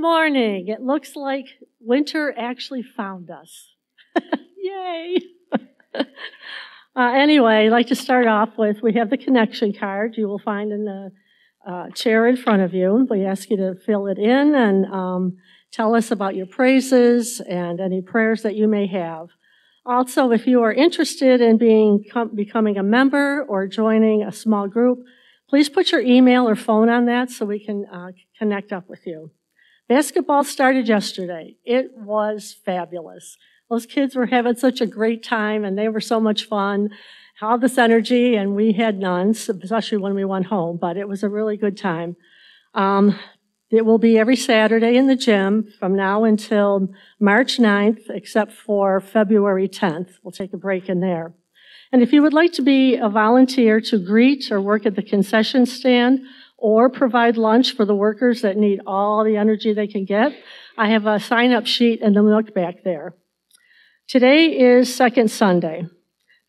Morning. It looks like winter actually found us. Yay! uh, anyway, I'd like to start off with we have the connection card you will find in the uh, chair in front of you. We ask you to fill it in and um, tell us about your praises and any prayers that you may have. Also, if you are interested in being becoming a member or joining a small group, please put your email or phone on that so we can uh, connect up with you. Basketball started yesterday. It was fabulous. Those kids were having such a great time and they were so much fun. All this energy, and we had none, especially when we went home, but it was a really good time. Um, it will be every Saturday in the gym from now until March 9th, except for February 10th. We'll take a break in there. And if you would like to be a volunteer to greet or work at the concession stand or provide lunch for the workers that need all the energy they can get, I have a sign up sheet in the nook back there. Today is second Sunday.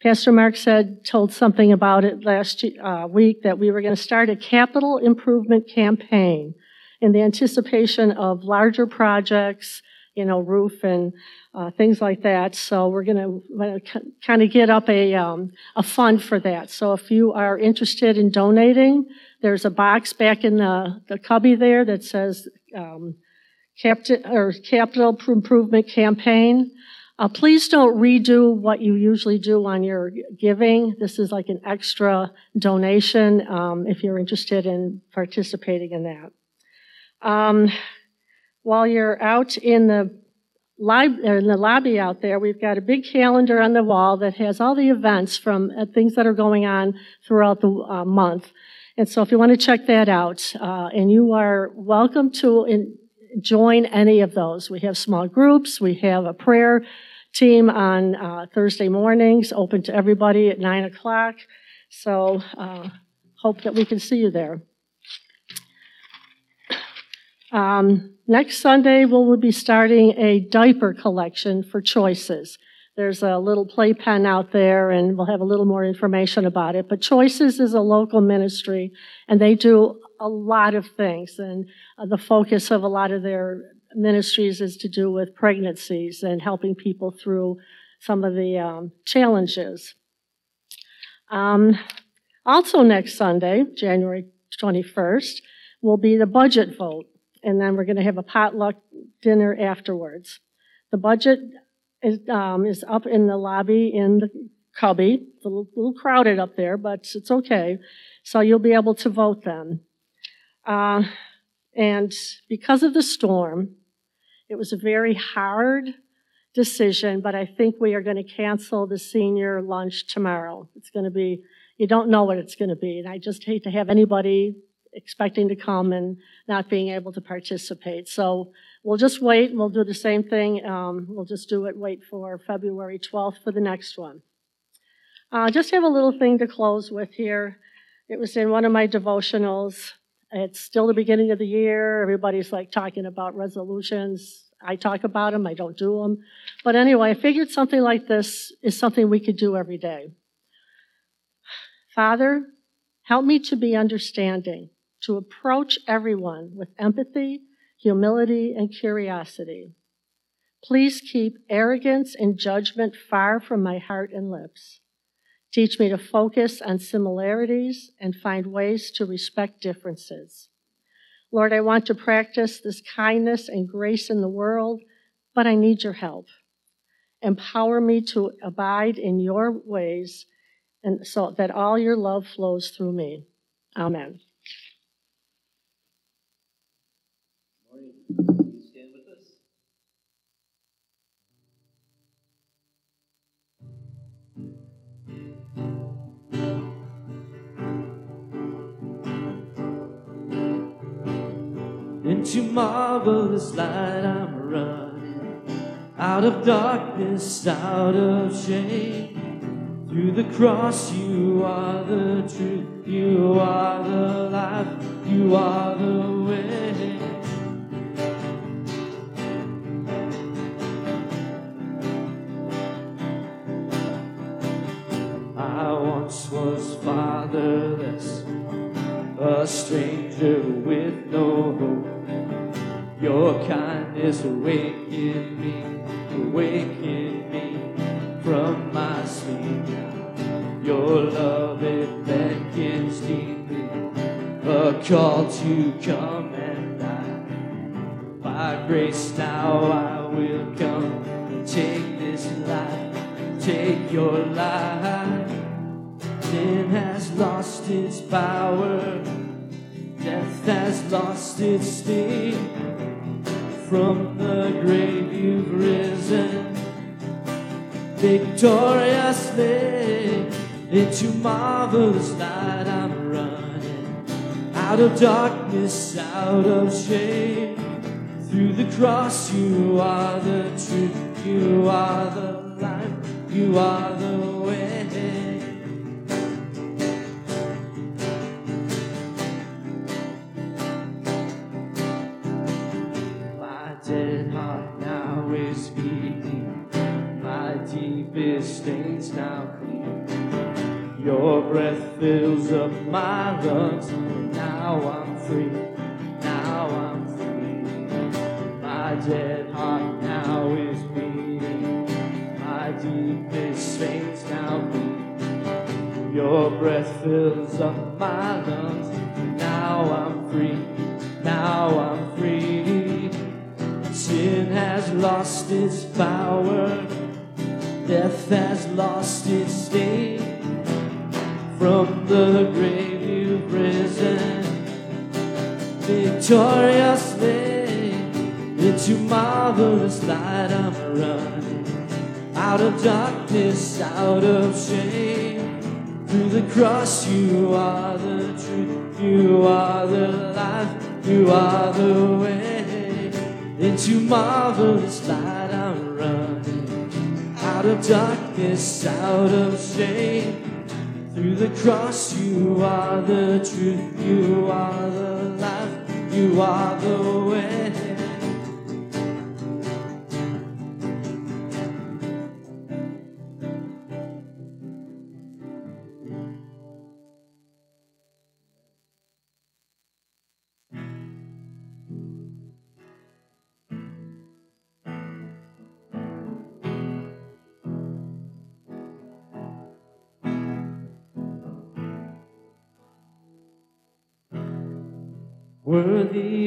Pastor Mark said, told something about it last uh, week that we were going to start a capital improvement campaign in the anticipation of larger projects, you know, roof and uh, things like that. So we're going to kind of get up a, um, a fund for that. So if you are interested in donating, there's a box back in the, the cubby there that says um, or capital improvement campaign. Uh, please don't redo what you usually do on your giving. This is like an extra donation um, if you're interested in participating in that. Um, while you're out in the, lib- in the lobby out there, we've got a big calendar on the wall that has all the events from uh, things that are going on throughout the uh, month. And so if you want to check that out, uh, and you are welcome to in, join any of those. We have small groups, we have a prayer team on uh, Thursday mornings, open to everybody at 9 o'clock. So uh, hope that we can see you there. Um, next Sunday, we'll be starting a diaper collection for choices. There's a little playpen out there, and we'll have a little more information about it. But Choices is a local ministry, and they do a lot of things. And uh, the focus of a lot of their ministries is to do with pregnancies and helping people through some of the um, challenges. Um, also, next Sunday, January 21st, will be the budget vote and then we're going to have a potluck dinner afterwards. The budget is, um, is up in the lobby in the cubby. It's a little, little, crowded up there, but it's okay. So you'll be able to vote then. Uh, and because of the storm, it was a very hard decision, but I think we are going to cancel the senior lunch tomorrow. It's going to be, you don't know what it's going to be. And I just hate to have anybody expecting to come and not being able to participate. So we'll just wait and we'll do the same thing. Um, we'll just do it, wait for February 12th for the next one. Uh, just have a little thing to close with here. It was in one of my devotionals. It's still the beginning of the year. Everybody's like talking about resolutions. I talk about them, I don't do them. But anyway, I figured something like this is something we could do every day. Father, help me to be understanding to approach everyone with empathy, humility, and curiosity. Please keep arrogance and judgment far from my heart and lips. Teach me to focus on similarities and find ways to respect differences. Lord, I want to practice this kindness and grace in the world, but I need your help. Empower me to abide in your ways and so that all your love flows through me. Amen. Into marvelous light I'm running, out of darkness, out of shame. Through the cross, you are the truth, you are the life, you are the way. I once was fatherless, a stranger with kindness awaken me, awaken me from my sleep. Your love it beckons deeply, a call to come and I. By grace now I will come and take this life, take your life. Sin has lost its power, death has lost its sting. From the grave you've risen, victoriously into marvelous light I'm running. Out of darkness, out of shame, through the cross you are the truth, you are the life, you are the deepest stains now clean. Your breath fills up my lungs, now I'm free, now I'm free. My dead heart now is beating, my deepest veins now bleed. Your breath fills up my lungs, now I'm free, now I'm free. Sin has lost its power, death has lost its sting. From the grave you've risen, victoriously into marvelous light I'm running. Out of darkness, out of shame, through the cross you are the truth, you are the life, you are the way. Into marvelous light I'm running. Out of darkness, out of shame. Through the cross you are the truth, you are the life, you are the way.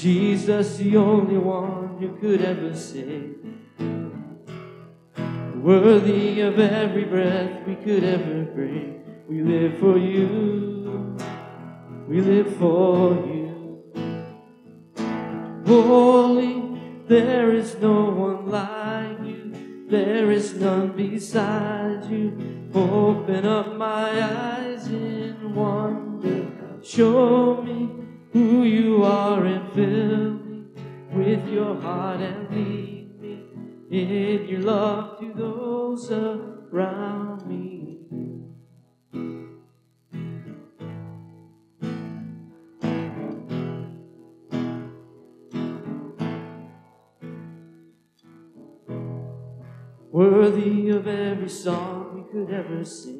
Jesus, the only one you could ever save. Worthy of every breath we could ever breathe. We live for you. We live for you. Holy, there is no one like you. There is none beside you. Open up my eyes in wonder. Show me who you are and fill me with your heart and lead me in your love to those around me. Worthy of every song we could ever sing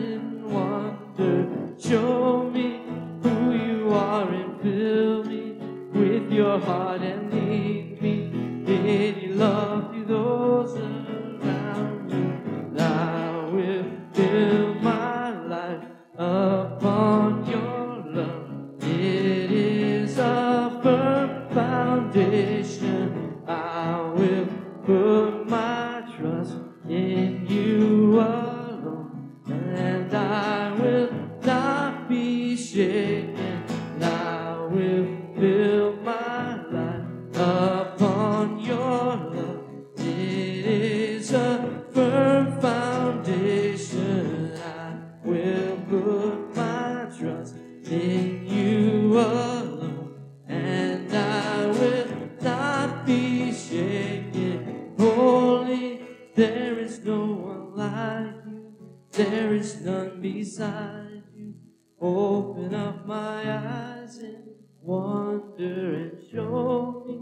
beside you. Open up my eyes and wonder and show me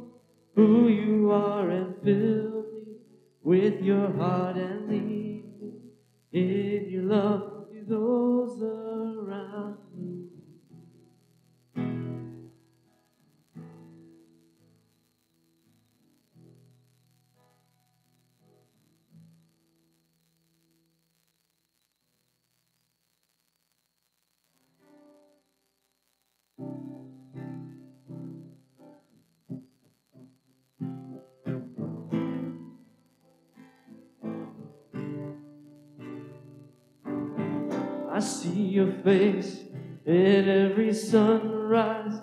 who you are and fill me with your heart and lead me in your love to those I see your face in every sunrise.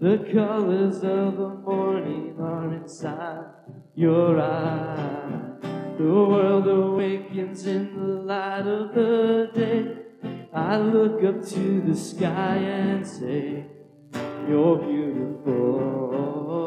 The colors of the morning are inside your eyes. The world awakens in the light of the day. I look up to the sky and say, You're beautiful.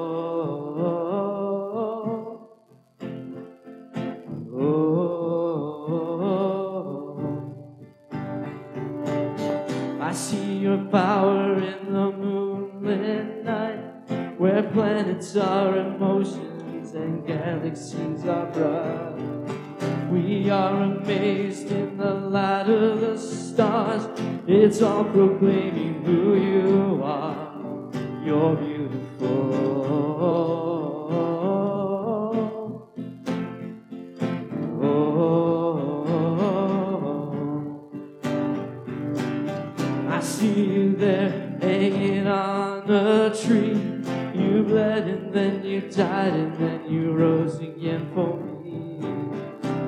See your power in the moonlit night, where planets are in motion and galaxies are bright. We are amazed in the light of the stars. It's all proclaiming who you are. You're beautiful. Tree. You bled and then you died and then you rose again for me.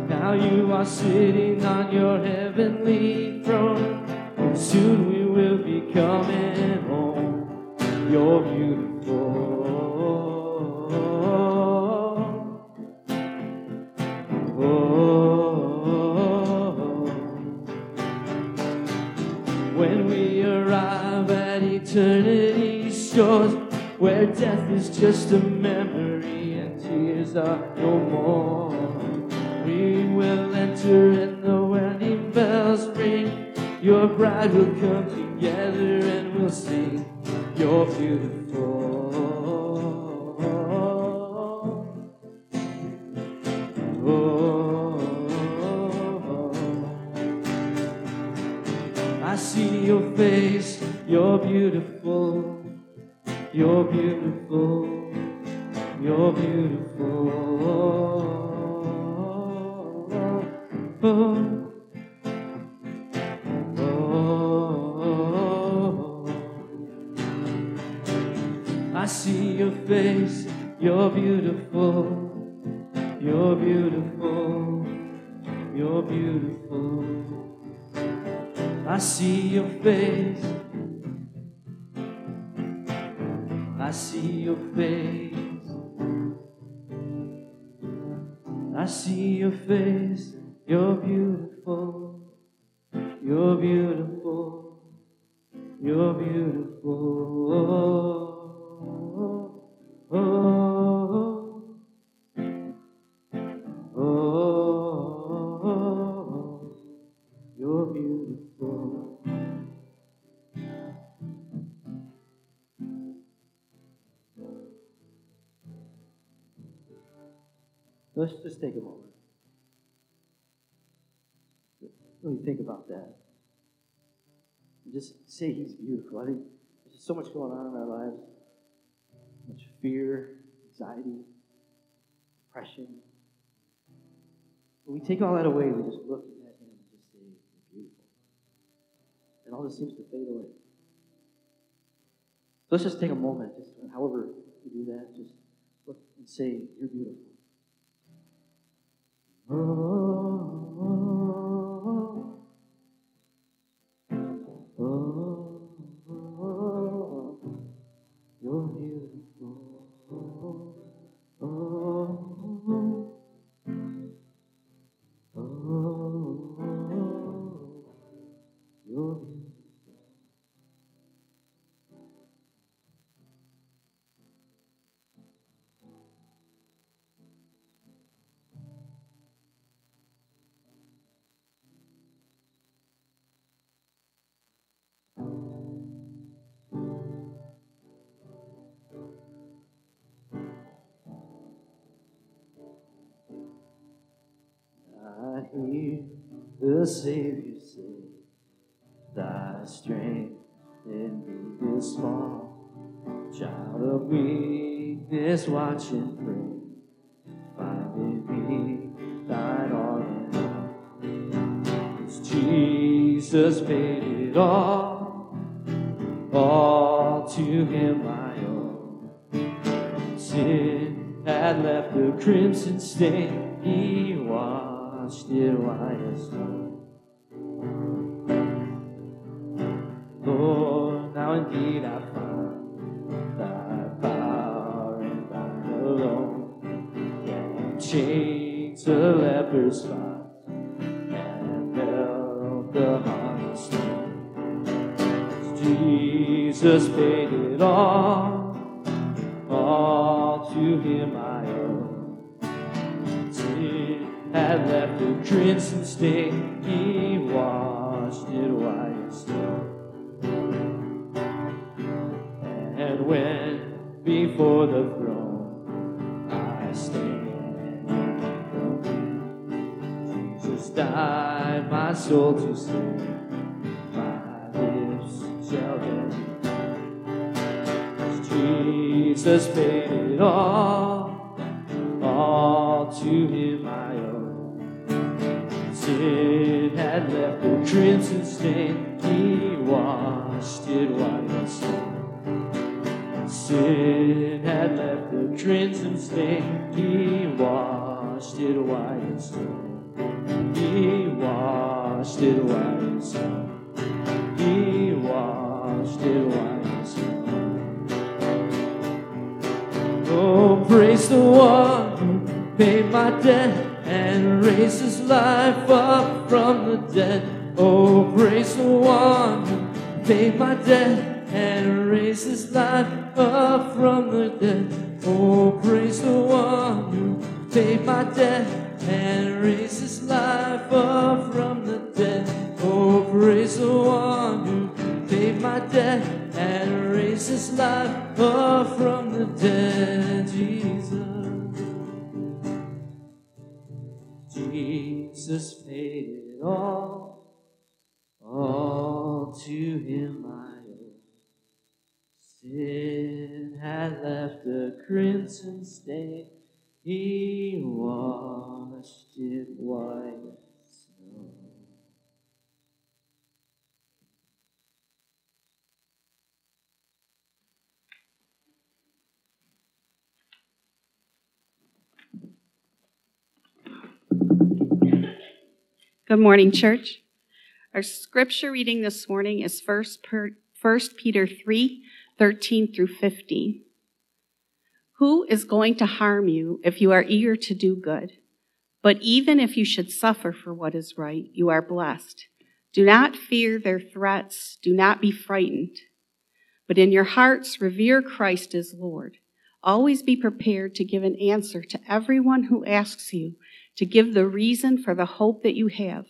Now you are sitting on your heavenly throne. And soon we will be coming home. You're beautiful. Just a memory and tears are no more, we will enter and the wedding bells ring. Your bride will come together and we'll sing. You're beautiful. Oh. I see your face, you're beautiful, you're beautiful, you're beautiful. Oh, oh, I see your face, you're beautiful, you're beautiful, you're beautiful. I see your face. I see your face. I see your face. You're beautiful. You're beautiful. You're beautiful. Oh, oh, oh. Let's just take a moment. Really think about that. Just say he's beautiful. I think there's so much going on in our lives, much fear, anxiety, depression. When we take all that away, we just look at him and just say, You're beautiful. And all this seems to fade away. So let's just take a moment, just however you do that, just look and say, You're beautiful. Oh, Savior say, Thy strength in me is small. Child of weakness, watch and pray. Find in me thine all in all. Jesus paid it all, all to him I owe. Sin had left a crimson stain, he washed it white as snow. Lord, now indeed I find thy power and thine alone can change the leper's spot and melt the heart of stone. Jesus paid it all, all to him I owe. Sin had left a crimson stain, it snow. And when before the throne I stand, Jesus died my soul to save. My lips shall then Jesus paid it all crimson Sin had left a crimson stain, he washed it white as snow. Good morning, church. Our scripture reading this morning is 1 Peter 3 13 through 15. Who is going to harm you if you are eager to do good? But even if you should suffer for what is right, you are blessed. Do not fear their threats, do not be frightened. But in your hearts, revere Christ as Lord. Always be prepared to give an answer to everyone who asks you to give the reason for the hope that you have,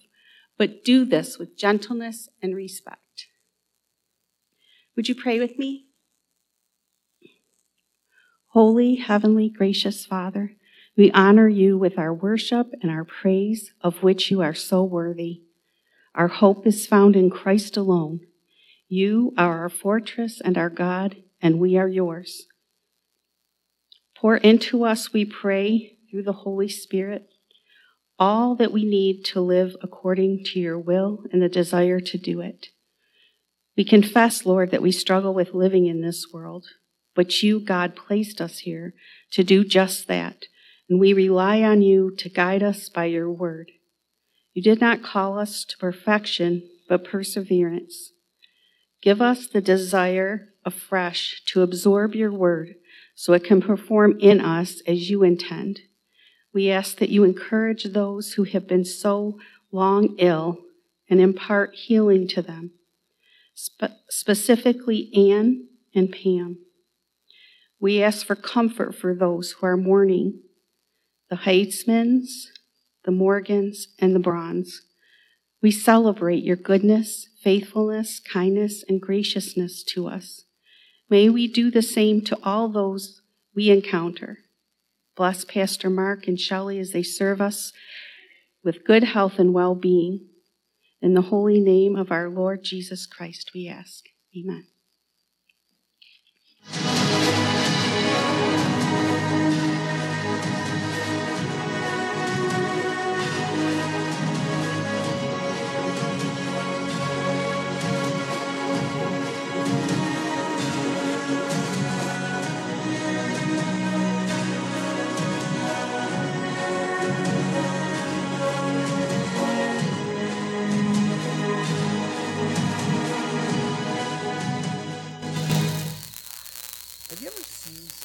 but do this with gentleness and respect. Would you pray with me? Holy, heavenly, gracious Father, we honor you with our worship and our praise, of which you are so worthy. Our hope is found in Christ alone. You are our fortress and our God, and we are yours. Pour into us, we pray, through the Holy Spirit, all that we need to live according to your will and the desire to do it. We confess, Lord, that we struggle with living in this world, but you, God, placed us here to do just that, and we rely on you to guide us by your word. You did not call us to perfection, but perseverance. Give us the desire afresh to absorb your word so it can perform in us as you intend. We ask that you encourage those who have been so long ill and impart healing to them, Spe- specifically Anne and Pam. We ask for comfort for those who are mourning, the Heitzmans, the Morgans, and the Brons. We celebrate your goodness, faithfulness, kindness, and graciousness to us. May we do the same to all those we encounter. Bless Pastor Mark and Shelley as they serve us with good health and well being. In the holy name of our Lord Jesus Christ, we ask. Amen.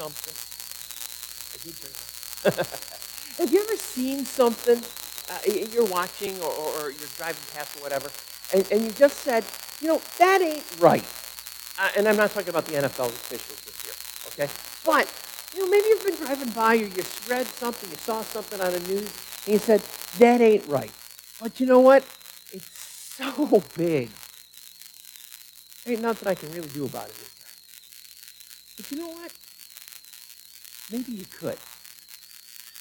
Something? I turn it on. Have you ever seen something uh, you're watching or, or, you're driving past or whatever, and, and you just said, you know, that ain't right. Uh, and I'm not talking about the NFL officials this year, okay? But, you know, maybe you've been driving by or you read something, you saw something on the news, and you said, that ain't right. But you know what? It's so big. There Ain't nothing I can really do about it. But you know what? Maybe you could.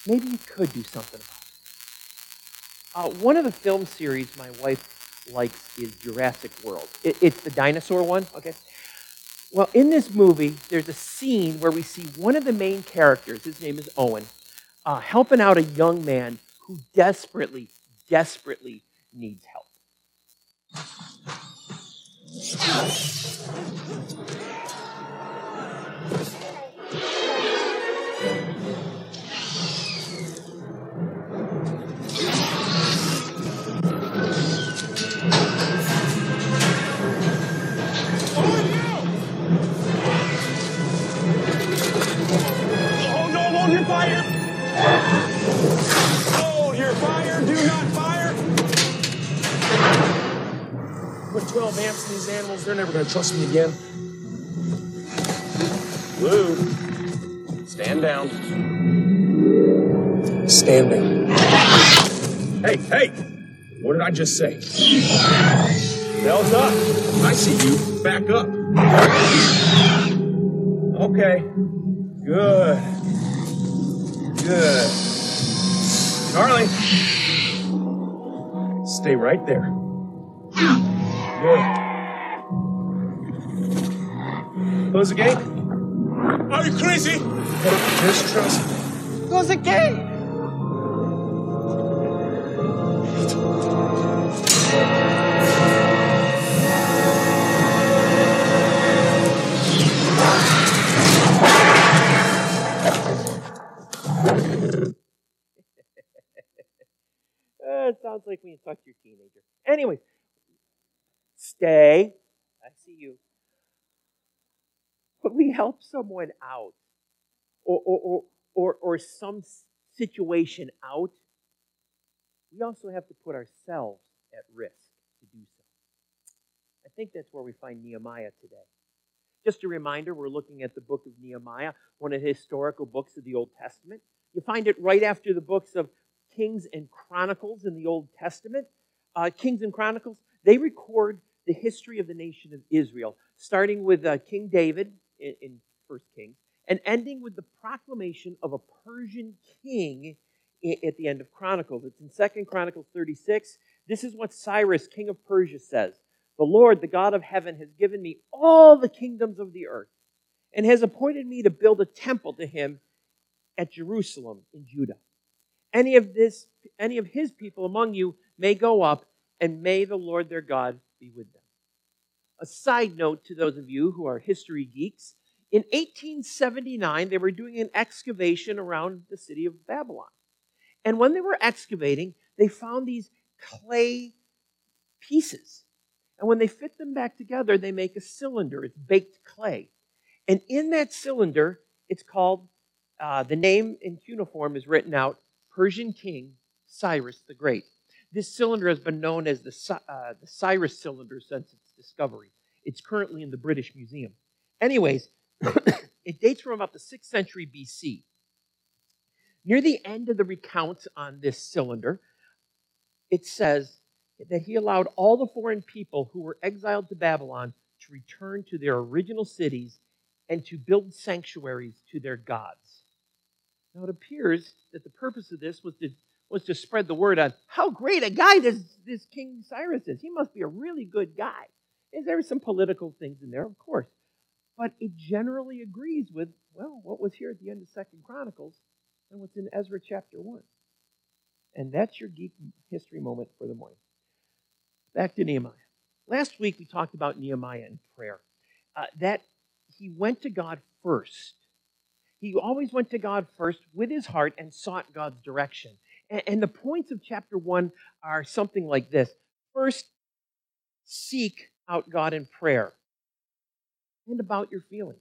Maybe you could do something about it. Uh, one of the film series my wife likes is Jurassic World. It, it's the dinosaur one, okay? Well, in this movie, there's a scene where we see one of the main characters, his name is Owen, uh, helping out a young man who desperately, desperately needs help. Amps in these animals, they're never gonna trust me again. Blue, stand down. Stand down. Hey, hey! What did I just say? Belt up. I see you. Back up. Okay. Good. Good. Charlie. Stay right there. Good. Close the gate. Are you crazy? Just trust me. Close the gate. Uh, it sounds like when you talk to your teenager. Anyways, stay. I see you. When we help someone out, or or or or, or some situation out, we also have to put ourselves at risk to do so. I think that's where we find Nehemiah today. Just a reminder, we're looking at the book of Nehemiah, one of the historical books of the Old Testament. You find it right after the books of Kings and Chronicles in the Old Testament. Uh, Kings and Chronicles, they record the history of the nation of Israel, starting with uh, King David in, in First Kings, and ending with the proclamation of a Persian king at the end of Chronicles. It's in Second Chronicles 36. This is what Cyrus, king of Persia, says. The Lord, the God of heaven, has given me all the kingdoms of the earth and has appointed me to build a temple to him at Jerusalem in Judah. Any of this, any of his people among you may go up, and may the Lord their God be with them. A side note to those of you who are history geeks in 1879, they were doing an excavation around the city of Babylon. And when they were excavating, they found these clay pieces. And when they fit them back together, they make a cylinder. It's baked clay. And in that cylinder, it's called, uh, the name in cuneiform is written out Persian King Cyrus the Great. This cylinder has been known as the, uh, the Cyrus cylinder since its discovery. It's currently in the British Museum. Anyways, it dates from about the 6th century BC. Near the end of the recount on this cylinder, it says that he allowed all the foreign people who were exiled to Babylon to return to their original cities and to build sanctuaries to their gods. Now, it appears that the purpose of this was to, was to spread the word on how great a guy this, this King Cyrus is. He must be a really good guy. There were some political things in there, of course. But it generally agrees with, well, what was here at the end of Second Chronicles and what's in Ezra chapter 1. And that's your geek history moment for the morning. Back to Nehemiah. Last week we talked about Nehemiah and prayer. Uh, that he went to God first. He always went to God first with his heart and sought God's direction. And, and the points of chapter 1 are something like this First, seek out God in prayer and about your feelings.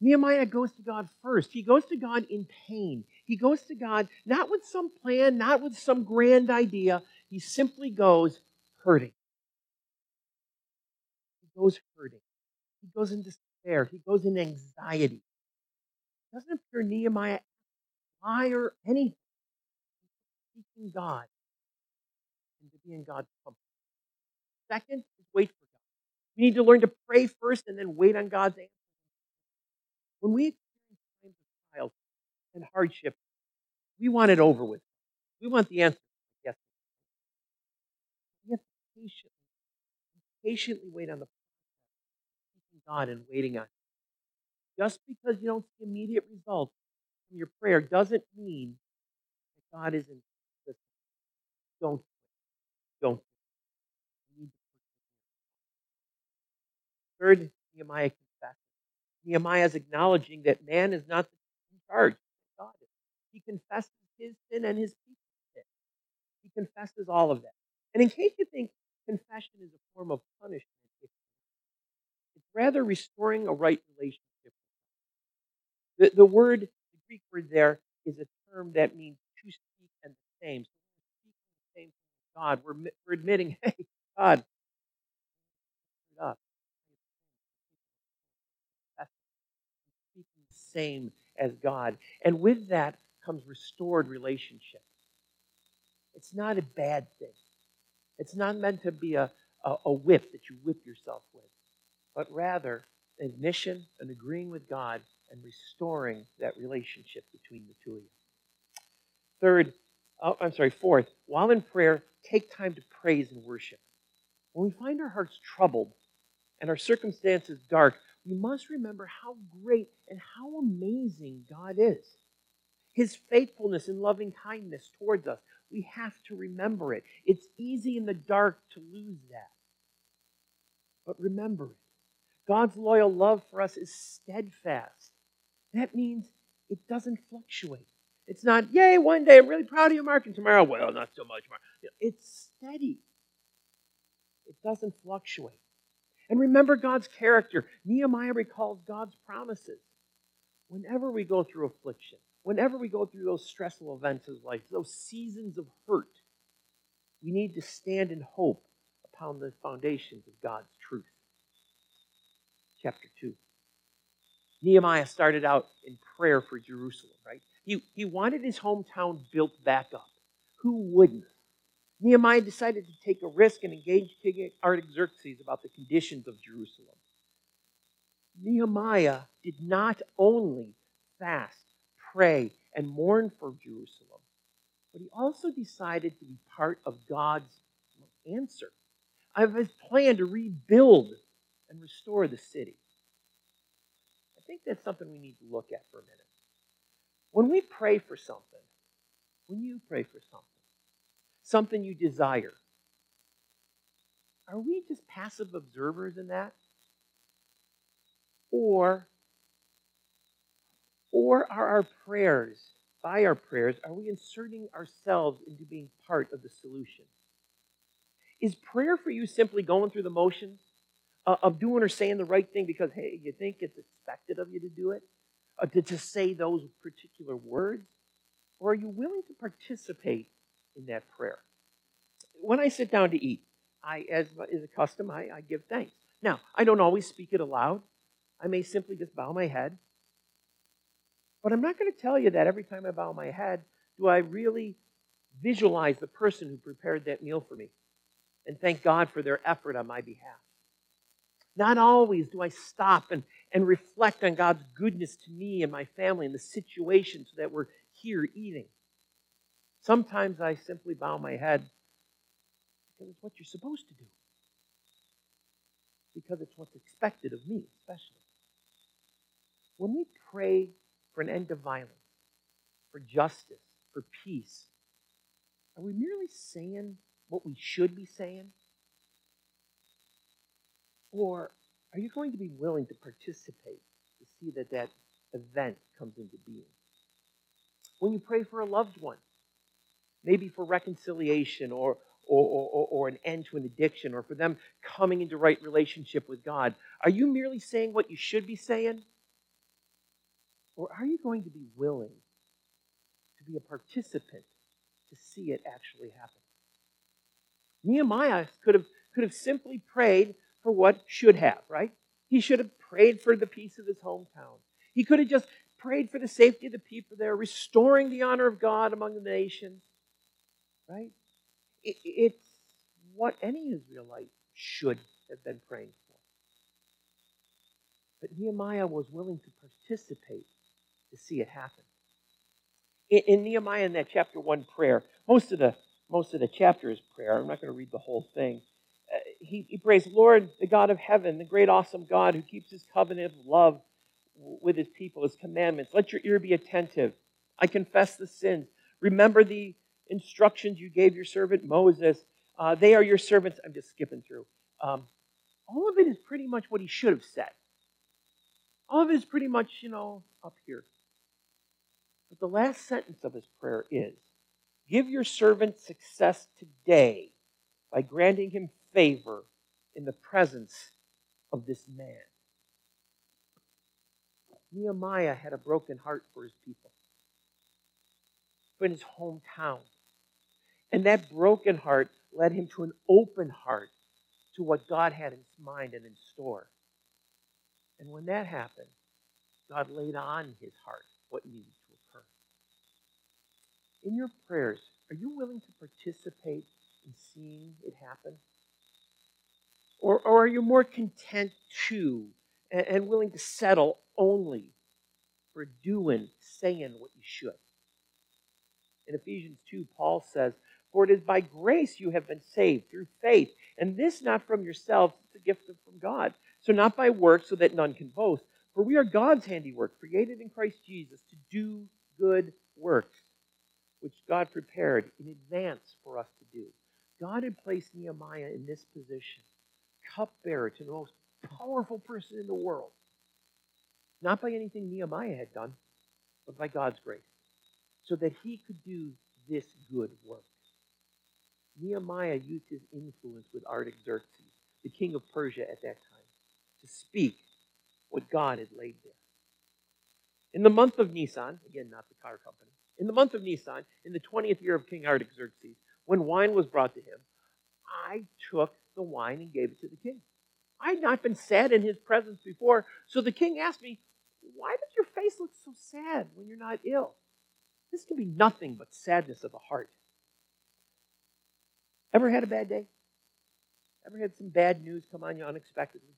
Nehemiah goes to God first. He goes to God in pain. He goes to God not with some plan, not with some grand idea. He simply goes hurting. He goes hurting. He goes in despair. He goes in anxiety. It doesn't appear Nehemiah or anything. He's seeking God and to be in God's company. Second is wait we need to learn to pray first and then wait on God's answer. When we experience times of and hardship, we want it over with. We want the answer. Yes. We have to patiently, patiently wait on the process, God and waiting on. Just because you don't see immediate results from your prayer doesn't mean that God isn't listening. Don't Third, Nehemiah confesses. Nehemiah is acknowledging that man is not in charge. God is. He confesses his sin and his people's sin. He confesses all of that. And in case you think confession is a form of punishment, it's rather restoring a right relationship. The, the word, the Greek word there, is a term that means to speak and the same. So we're the same God. We're, we're admitting, hey, God, up. Same as God. And with that comes restored relationship. It's not a bad thing. It's not meant to be a, a, a whip that you whip yourself with, but rather admission and agreeing with God and restoring that relationship between the two of you. Third, oh, I'm sorry, fourth, while in prayer, take time to praise and worship. When we find our hearts troubled and our circumstances dark, we must remember how great and how amazing God is. His faithfulness and loving kindness towards us. We have to remember it. It's easy in the dark to lose that. But remember it. God's loyal love for us is steadfast. That means it doesn't fluctuate. It's not, yay, one day I'm really proud of you, Mark, and tomorrow, well, not so much, Mark. It's steady. It doesn't fluctuate. And remember God's character. Nehemiah recalls God's promises. Whenever we go through affliction, whenever we go through those stressful events of life, those seasons of hurt, we need to stand in hope upon the foundations of God's truth. Chapter 2. Nehemiah started out in prayer for Jerusalem, right? He, he wanted his hometown built back up. Who wouldn't? Nehemiah decided to take a risk and engage King Artaxerxes about the conditions of Jerusalem. Nehemiah did not only fast, pray, and mourn for Jerusalem, but he also decided to be part of God's answer, of his plan to rebuild and restore the city. I think that's something we need to look at for a minute. When we pray for something, when you pray for something, something you desire, are we just passive observers in that? Or, or are our prayers, by our prayers, are we inserting ourselves into being part of the solution? Is prayer for you simply going through the motions of doing or saying the right thing because, hey, you think it's expected of you to do it? Uh, to, to say those particular words? Or are you willing to participate in that prayer? When I sit down to eat, I, as is a custom, I, I give thanks. Now, I don't always speak it aloud. I may simply just bow my head. But I'm not going to tell you that every time I bow my head, do I really visualize the person who prepared that meal for me and thank God for their effort on my behalf. Not always do I stop and, and reflect on God's goodness to me and my family and the situation so that we're here eating. Sometimes I simply bow my head because it's what you're supposed to do. Because it's what's expected of me, especially. When we pray for an end to violence, for justice, for peace, are we merely saying what we should be saying? Or are you going to be willing to participate to see that that event comes into being? When you pray for a loved one, maybe for reconciliation or, or, or, or, an end to an addiction or for them coming into right relationship with God, are you merely saying what you should be saying? Or are you going to be willing to be a participant to see it actually happen? Nehemiah could have, could have simply prayed for what should have, right? He should have prayed for the peace of his hometown. He could have just prayed for the safety of the people there, restoring the honor of God among the nations, right? It, it's what any Israelite should have been praying for. But Nehemiah was willing to participate to see it happen. In, in Nehemiah, in that chapter 1 prayer, most of the most of the chapter is prayer. I'm not going to read the whole thing. Uh, he, he prays, Lord, the God of heaven, the great, awesome God who keeps his covenant of love with his people, his commandments. Let your ear be attentive. I confess the sins. Remember the instructions you gave your servant Moses. Uh, they are your servants. I'm just skipping through. Um, all of it is pretty much what he should have said. All of it is pretty much, you know, up here. But the last sentence of his prayer is Give your servant success today by granting him favor in the presence of this man. Nehemiah had a broken heart for his people, for his hometown. And that broken heart led him to an open heart to what God had in mind and in store. And when that happened, God laid on his heart what needed to occur. in your prayers, are you willing to participate in seeing it happen? Or, or are you more content to and, and willing to settle only for doing, saying what you should? In Ephesians 2, Paul says, For it is by grace you have been saved through faith, and this not from yourselves, it's a gift from God. So not by works, so that none can boast. For we are God's handiwork, created in Christ Jesus to do good works which God prepared in advance for us to do. God had placed Nehemiah in this position, cupbearer to the most powerful person in the world. Not by anything Nehemiah had done, but by God's grace, so that he could do this good work. Nehemiah used his influence with Artaxerxes, the king of Persia at that time, to speak what God had laid there. In the month of Nisan, again, not the car company, in the month of Nisan, in the 20th year of King Artaxerxes, when wine was brought to him, I took the wine and gave it to the king. I had not been sad in his presence before, so the king asked me, Why does your face look so sad when you're not ill? This can be nothing but sadness of the heart. Ever had a bad day? Ever had some bad news come on you unexpectedly?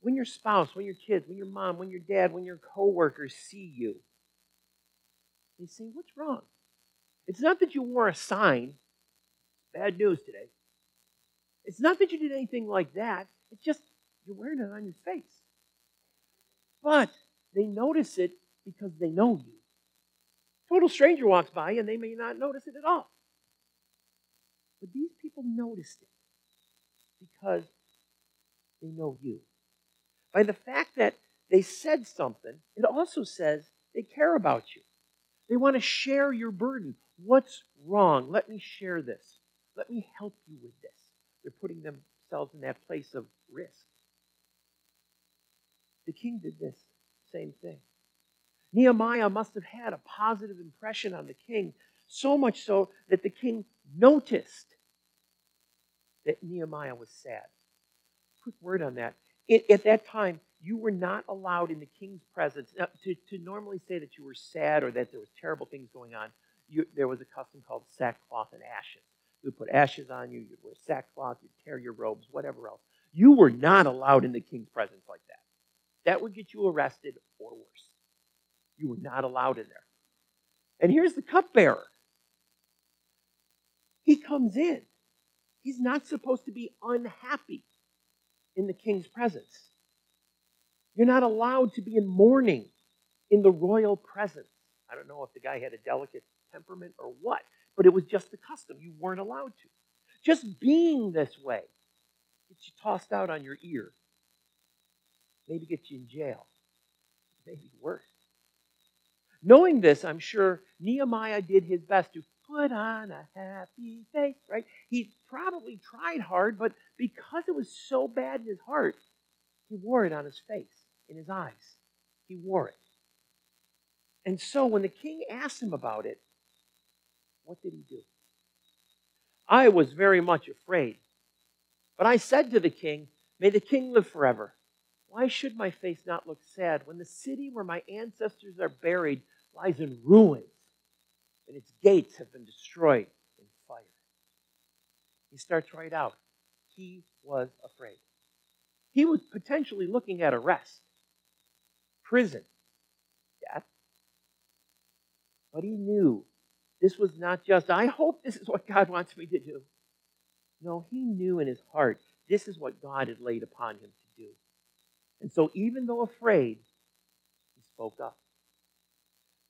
When your spouse, when your kids, when your mom, when your dad, when your coworkers see you, they say, What's wrong? It's not that you wore a sign, bad news today. It's not that you did anything like that. It's just you're wearing it on your face. But they notice it because they know you. Total stranger walks by and they may not notice it at all. But these people noticed it because they know you. By the fact that they said something, it also says they care about you. They want to share your burden. What's wrong? Let me share this. Let me help you with this. They're putting themselves in that place of risk. The king did this same thing. Nehemiah must have had a positive impression on the king, so much so that the king noticed that Nehemiah was sad. Quick word on that. It, at that time, you were not allowed in the king's presence now, to, to normally say that you were sad or that there was terrible things going on. You, there was a custom called sackcloth and ashes. You would put ashes on you, you'd wear sackcloth, you'd tear your robes, whatever else. You were not allowed in the king's presence like that. That would get you arrested or worse. You were not allowed in there. And here's the cupbearer. He comes in. He's not supposed to be unhappy in the king's presence. You're not allowed to be in mourning in the royal presence. I don't know if the guy had a delicate temperament or what, but it was just the custom. You weren't allowed to. Just being this way gets you tossed out on your ear. Maybe gets you in jail. Maybe worse. Knowing this, I'm sure Nehemiah did his best to put on a happy face, right? He probably tried hard, but because it was so bad in his heart, he wore it on his face, in his eyes. He wore it. And so when the king asked him about it, what did he do? I was very much afraid. But I said to the king, May the king live forever. Why should my face not look sad when the city where my ancestors are buried lies in ruins and its gates have been destroyed in fire? He starts right out. He was afraid. He was potentially looking at arrest, prison, death. But he knew this was not just, I hope this is what God wants me to do. No, he knew in his heart this is what God had laid upon him to do. And so, even though afraid, he spoke up.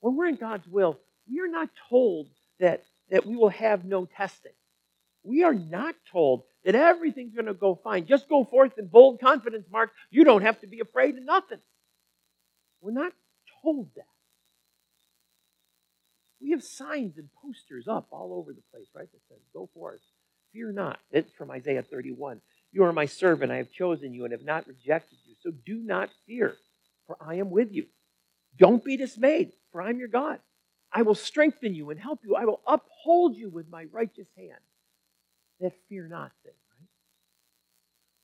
When we're in God's will, we are not told that, that we will have no testing. We are not told that everything's going to go fine. Just go forth in bold confidence, Mark. You don't have to be afraid of nothing. We're not told that. We have signs and posters up all over the place, right? That says, Go forth, fear not. It's from Isaiah 31. You are my servant. I have chosen you and have not rejected you. So do not fear, for I am with you. Don't be dismayed, for I'm your God. I will strengthen you and help you. I will uphold you with my righteous hand. That fear not thing, right?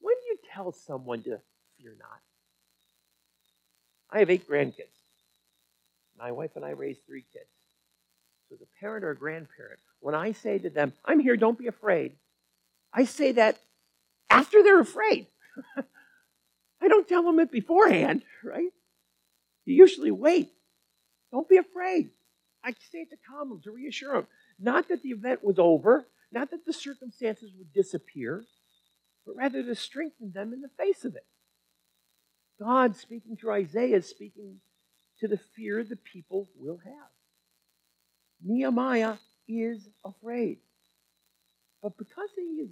When do you tell someone to fear not? I have eight grandkids. My wife and I raised three kids. So, a parent or grandparent, when I say to them, I'm here, don't be afraid, I say that after they're afraid. I don't tell them it beforehand, right? You usually wait. Don't be afraid. I say it to calm them, to reassure them. Not that the event was over, not that the circumstances would disappear, but rather to strengthen them in the face of it. God, speaking through Isaiah, is speaking to the fear the people will have. Nehemiah is afraid. But because he is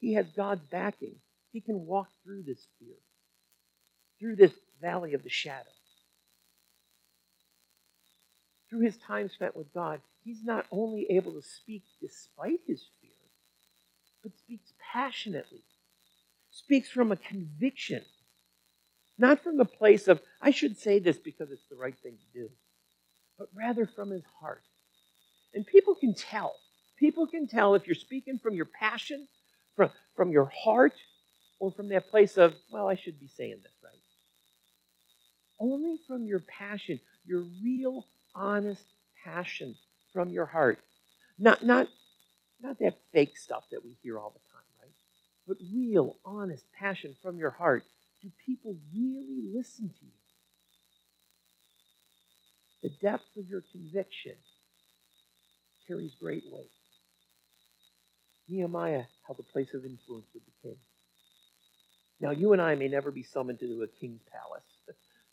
he has God's backing, he can walk through this fear, through this valley of the shadow. Through his time spent with God, he's not only able to speak despite his fear, but speaks passionately, speaks from a conviction, not from the place of, I should say this because it's the right thing to do, but rather from his heart. And people can tell. People can tell if you're speaking from your passion, from, from your heart, or from that place of, well, I should be saying this, right? Only from your passion, your real, honest passion from your heart. Not, not, not that fake stuff that we hear all the time, right? But real, honest passion from your heart. Do people really listen to you? The depth of your conviction carries great weight. Nehemiah held a place of influence with the king. Now, you and I may never be summoned to a king's palace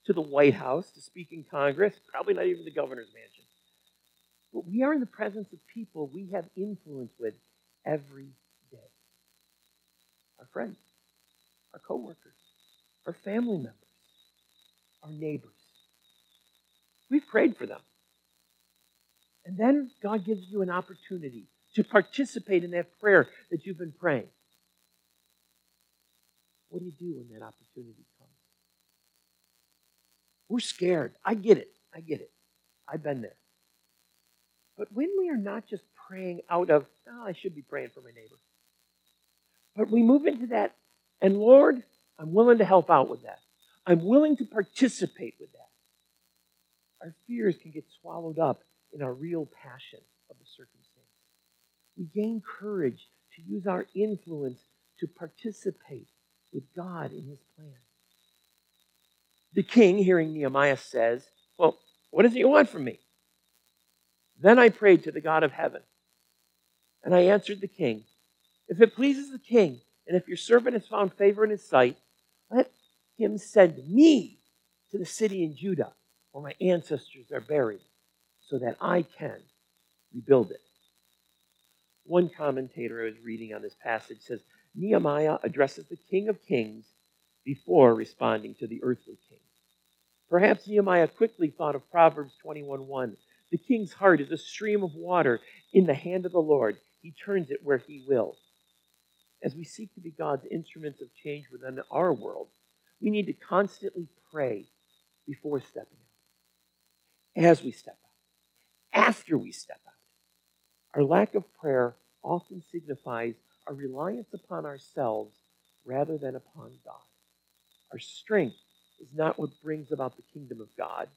to the White House to speak in Congress, probably not even the governor's mansion. But we are in the presence of people we have influence with every day. Our friends, our coworkers, our family members, our neighbors. We've prayed for them. And then God gives you an opportunity to participate in that prayer that you've been praying. What do you do when that opportunity comes? We're scared. I get it. I get it. I've been there. But when we are not just praying out of, oh, I should be praying for my neighbor, but we move into that, and Lord, I'm willing to help out with that. I'm willing to participate with that. Our fears can get swallowed up in our real passion of the circumstance. We gain courage to use our influence to participate with God in his plan. The king, hearing Nehemiah, says, Well, what does he want from me? Then I prayed to the God of heaven. And I answered the king, If it pleases the king, and if your servant has found favor in his sight, let him send me to the city in Judah where my ancestors are buried, so that I can rebuild it. One commentator I was reading on this passage says Nehemiah addresses the King of Kings before responding to the earthly king. Perhaps Nehemiah quickly thought of Proverbs 21:1. The king's heart is a stream of water in the hand of the Lord. He turns it where he will. As we seek to be God's instruments of change within our world, we need to constantly pray before stepping out, as we step out, after we step out. Our lack of prayer often signifies a reliance upon ourselves rather than upon God. Our strength is not what brings about the kingdom of God.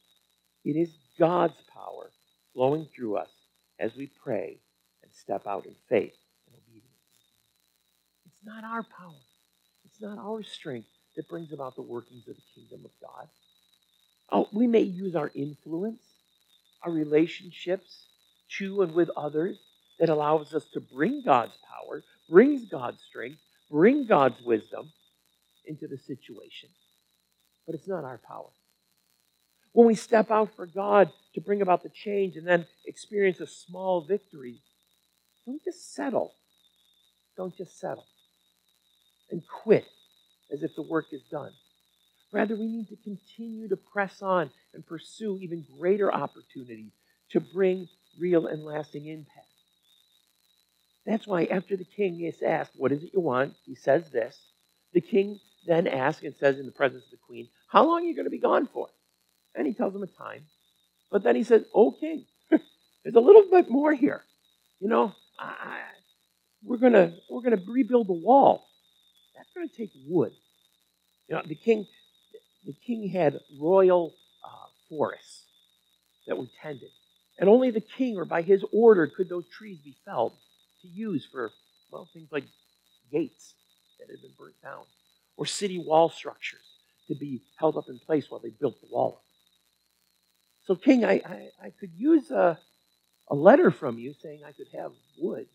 It is God's power flowing through us as we pray and step out in faith and obedience. It's not our power. It's not our strength that brings about the workings of the kingdom of God. Oh, we may use our influence, our relationships to and with others that allows us to bring God's power, brings God's strength, bring God's wisdom into the situation. But it's not our power. When we step out for God to bring about the change and then experience a small victory, don't just settle. Don't just settle and quit as if the work is done. Rather, we need to continue to press on and pursue even greater opportunities to bring real and lasting impact. That's why after the king is asked, What is it you want? He says this. The king then asks and says in the presence of the queen, How long are you going to be gone for? And he tells him a time. But then he says, Oh, king, there's a little bit more here. You know, I, we're going to we're to rebuild the wall. That's going to take wood. You know, the king the king had royal uh, forests that were tended. And only the king or by his order could those trees be felled to use for, well, things like gates that had been burnt down, or city wall structures to be held up in place while they built the wall up. So, King, I, I, I could use a, a letter from you saying I could have wood.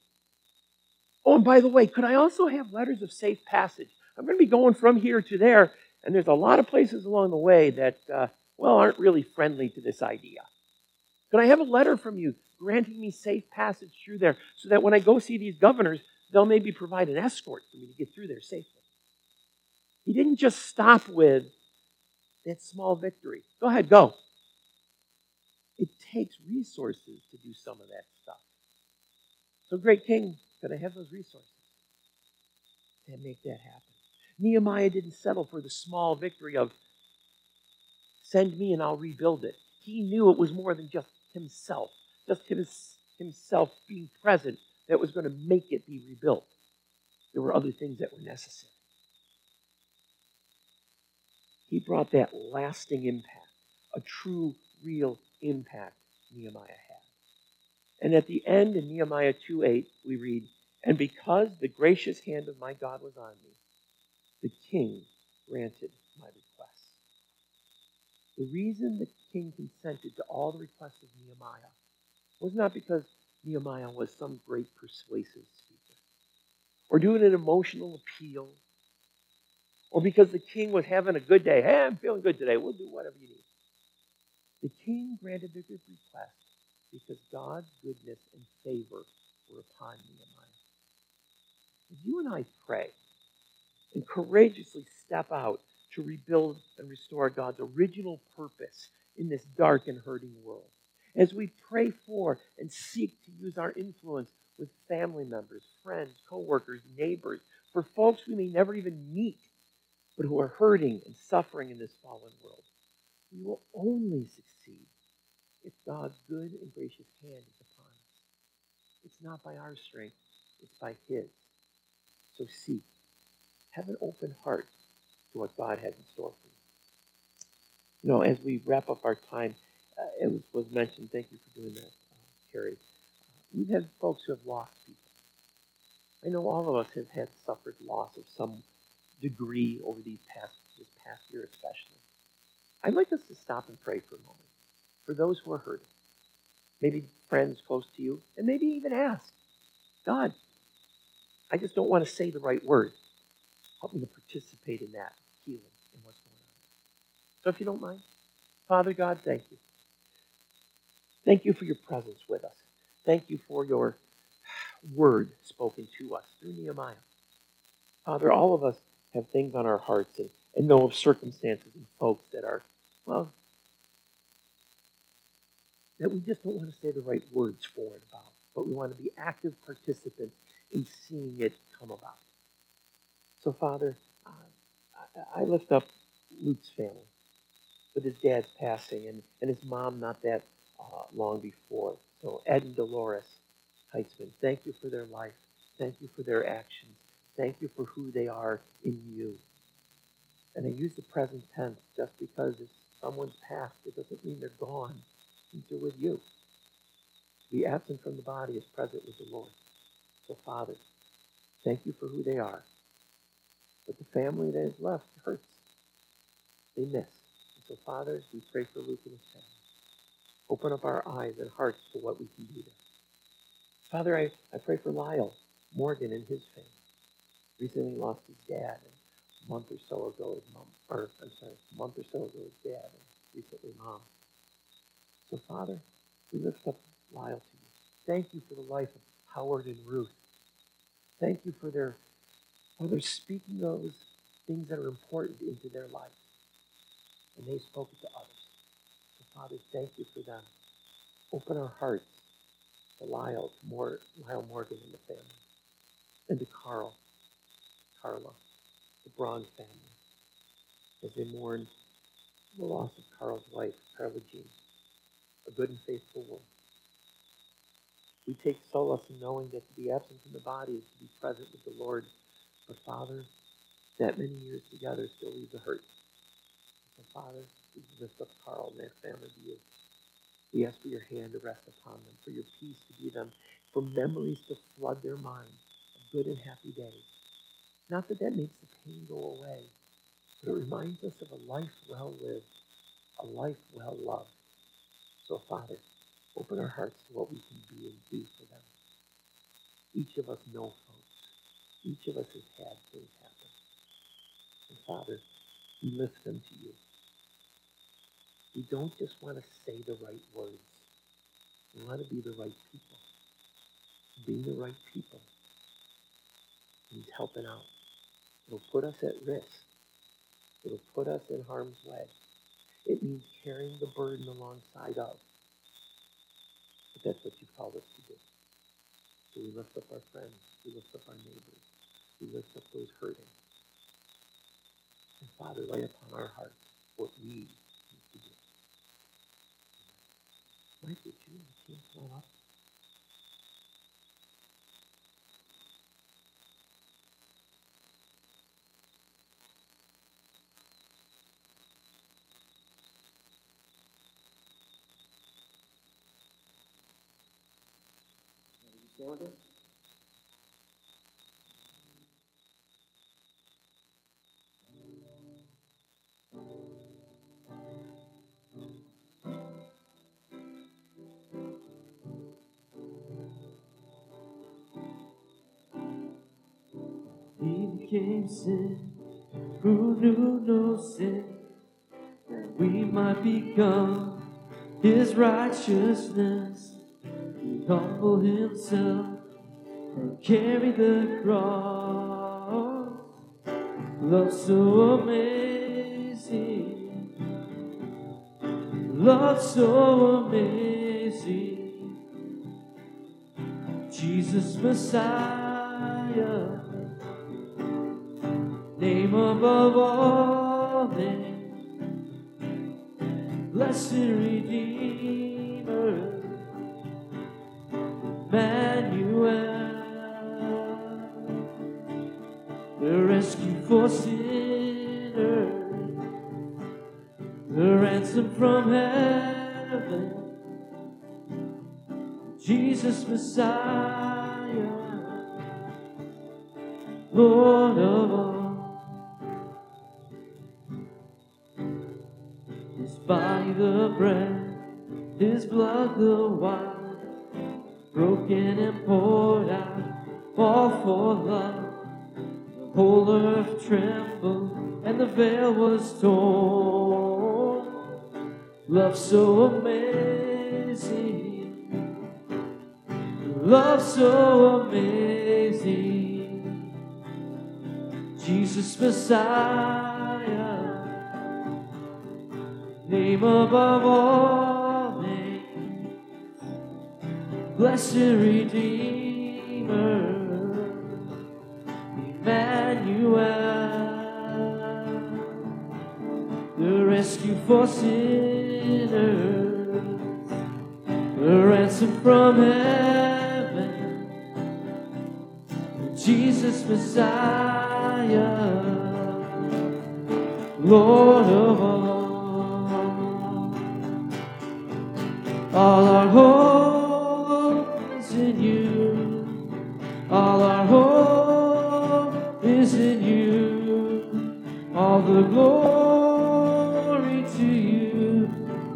Oh, and by the way, could I also have letters of safe passage? I'm going to be going from here to there, and there's a lot of places along the way that, uh, well, aren't really friendly to this idea. Could I have a letter from you granting me safe passage through there so that when I go see these governors, they'll maybe provide an escort for me to get through there safely? He didn't just stop with that small victory. Go ahead, go. It takes resources to do some of that stuff. So, great king, could I have those resources to make that happen? Nehemiah didn't settle for the small victory of send me and I'll rebuild it. He knew it was more than just himself, just his, himself being present that was going to make it be rebuilt. There were other things that were necessary. He brought that lasting impact, a true, real impact Nehemiah had. And at the end in Nehemiah 2 8, we read, And because the gracious hand of my God was on me, the king granted my request. The reason the king consented to all the requests of Nehemiah was not because Nehemiah was some great persuasive speaker or doing an emotional appeal or because the king was having a good day. Hey, I'm feeling good today. We'll do whatever you need. The king granted their request because God's goodness and favor were upon Nehemiah. As you and I pray and courageously step out to rebuild and restore God's original purpose in this dark and hurting world, as we pray for and seek to use our influence with family members, friends, coworkers, neighbors, for folks we may never even meet, but who are hurting and suffering in this fallen world, we will only succeed if God's good and gracious hand is upon us. It's not by our strength, it's by His. So seek. Have an open heart to what God has in store for you. You know, as we wrap up our time, uh, it was, was, mentioned, thank you for doing that, uh, Carrie. Uh, we've had folks who have lost people. I know all of us have had suffered loss of some degree over these past this past year especially. I'd like us to stop and pray for a moment for those who are hurting. Maybe friends close to you, and maybe even ask, God, I just don't want to say the right word. Help me to participate in that healing and what's going on. So if you don't mind, Father God, thank you. Thank you for your presence with us. Thank you for your word spoken to us through Nehemiah. Father, all of us have things on our hearts and, and know of circumstances and folks that are, well, that we just don't want to say the right words for it about, but we want to be active participants in seeing it come about. So, Father, uh, I, I lift up Luke's family with his dad's passing and, and his mom not that uh, long before. So, Ed and Dolores Heitzman, thank you for their life. Thank you for their actions. Thank you for who they are in you. And I use the present tense just because it's someone's past. It doesn't mean they're gone they're with you. To be absent from the body is present with the Lord. So, Father, thank you for who they are. But the family that is left hurts. They miss. And so, Father, we pray for Luke and his family. Open up our eyes and hearts to what we can do there. Father, I, I pray for Lyle Morgan and his family. Recently lost his dad, and a month or so ago his mom, or I'm sorry, a month or so ago his dad, and recently mom. So, Father, we lift up Lyle to you. Thank you for the life of Howard and Ruth. Thank you for their, for their speaking those things that are important into their life. And they spoke it to others. So, Father, thank you for them. Open our hearts to Lyle, to Mor- Lyle Morgan and the family, and to Carl, Carla, the Braun family, as they mourn the loss of Carl's wife, Carla Jean a good and faithful woman. We take solace in knowing that to be absent from the body is to be present with the Lord. But Father, that many years together still leaves a hurt. So Father, we lift up Carl and their family to you. We ask for your hand to rest upon them, for your peace to be them, for memories to flood their minds of good and happy days. Not that that makes the pain go away, but it reminds us of a life well lived, a life well loved. So, Father, open our hearts to what we can be and do for them. Each of us know folks. Each of us has had things happen. And Father, we lift them to you. We don't just want to say the right words. We want to be the right people. Being the right people means helping out. It'll put us at risk. It'll put us in harm's way. It means carrying the burden alongside of. But that's what you've called us to do. So we lift up our friends. We lift up our neighbors. We lift up those hurting. And Father, lay upon our hearts what we need to do. Would you and the team come up? He became sin who knew no sin, that we might become his righteousness. He humbled himself and carried the cross. Love so amazing, love so amazing. Jesus Messiah, name above all names, blessed Redeemer, Emmanuel, the rescue for sinners, the ransom from heaven. Jesus Messiah, was torn. Love so amazing. Love so amazing, Jesus Messiah, name above all names, blessed Redeemer, rescue for sinners, the ransom from heaven. Jesus Messiah, Lord of all. All our hope is in you. All our hope is in you. All the glory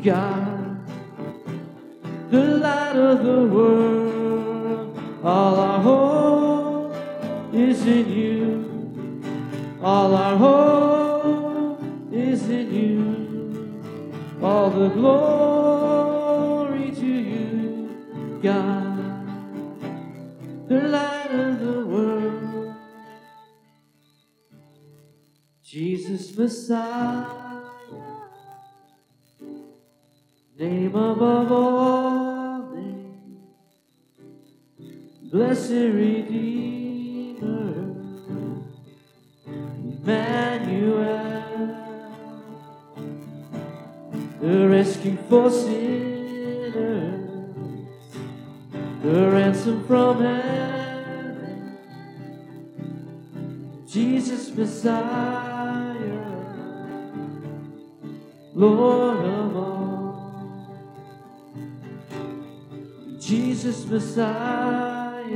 God, the light of the world. All our hope is in you. All our hope is in you. All the glory to you, God, the light of the world. Jesus Messiah, name above all names, blessed Redeemer, Emmanuel, the rescue for sinners, the ransom from heaven, Jesus Messiah, Lord of all, Jesus Messiah,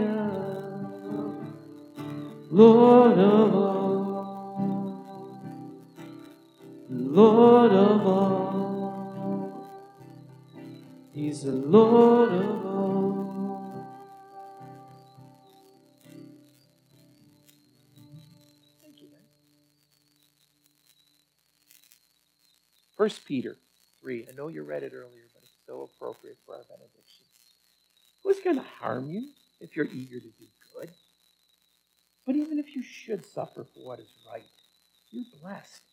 Lord of all, Lord of all, He's the Lord of all. Thank you. First Peter 3. I know you read it earlier, but it's so appropriate for our benediction. Who's going to harm you if you're eager to do good? But even if you should suffer for what is right, you're blessed.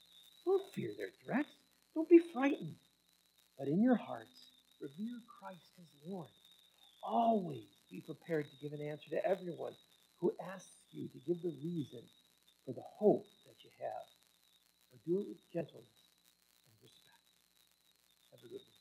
Don't fear their threats. Don't be frightened. But in your hearts, revere Christ as Lord. Always be prepared to give an answer to everyone who asks you to give the reason for the hope that you have. But do it with gentleness and respect. Have a good one.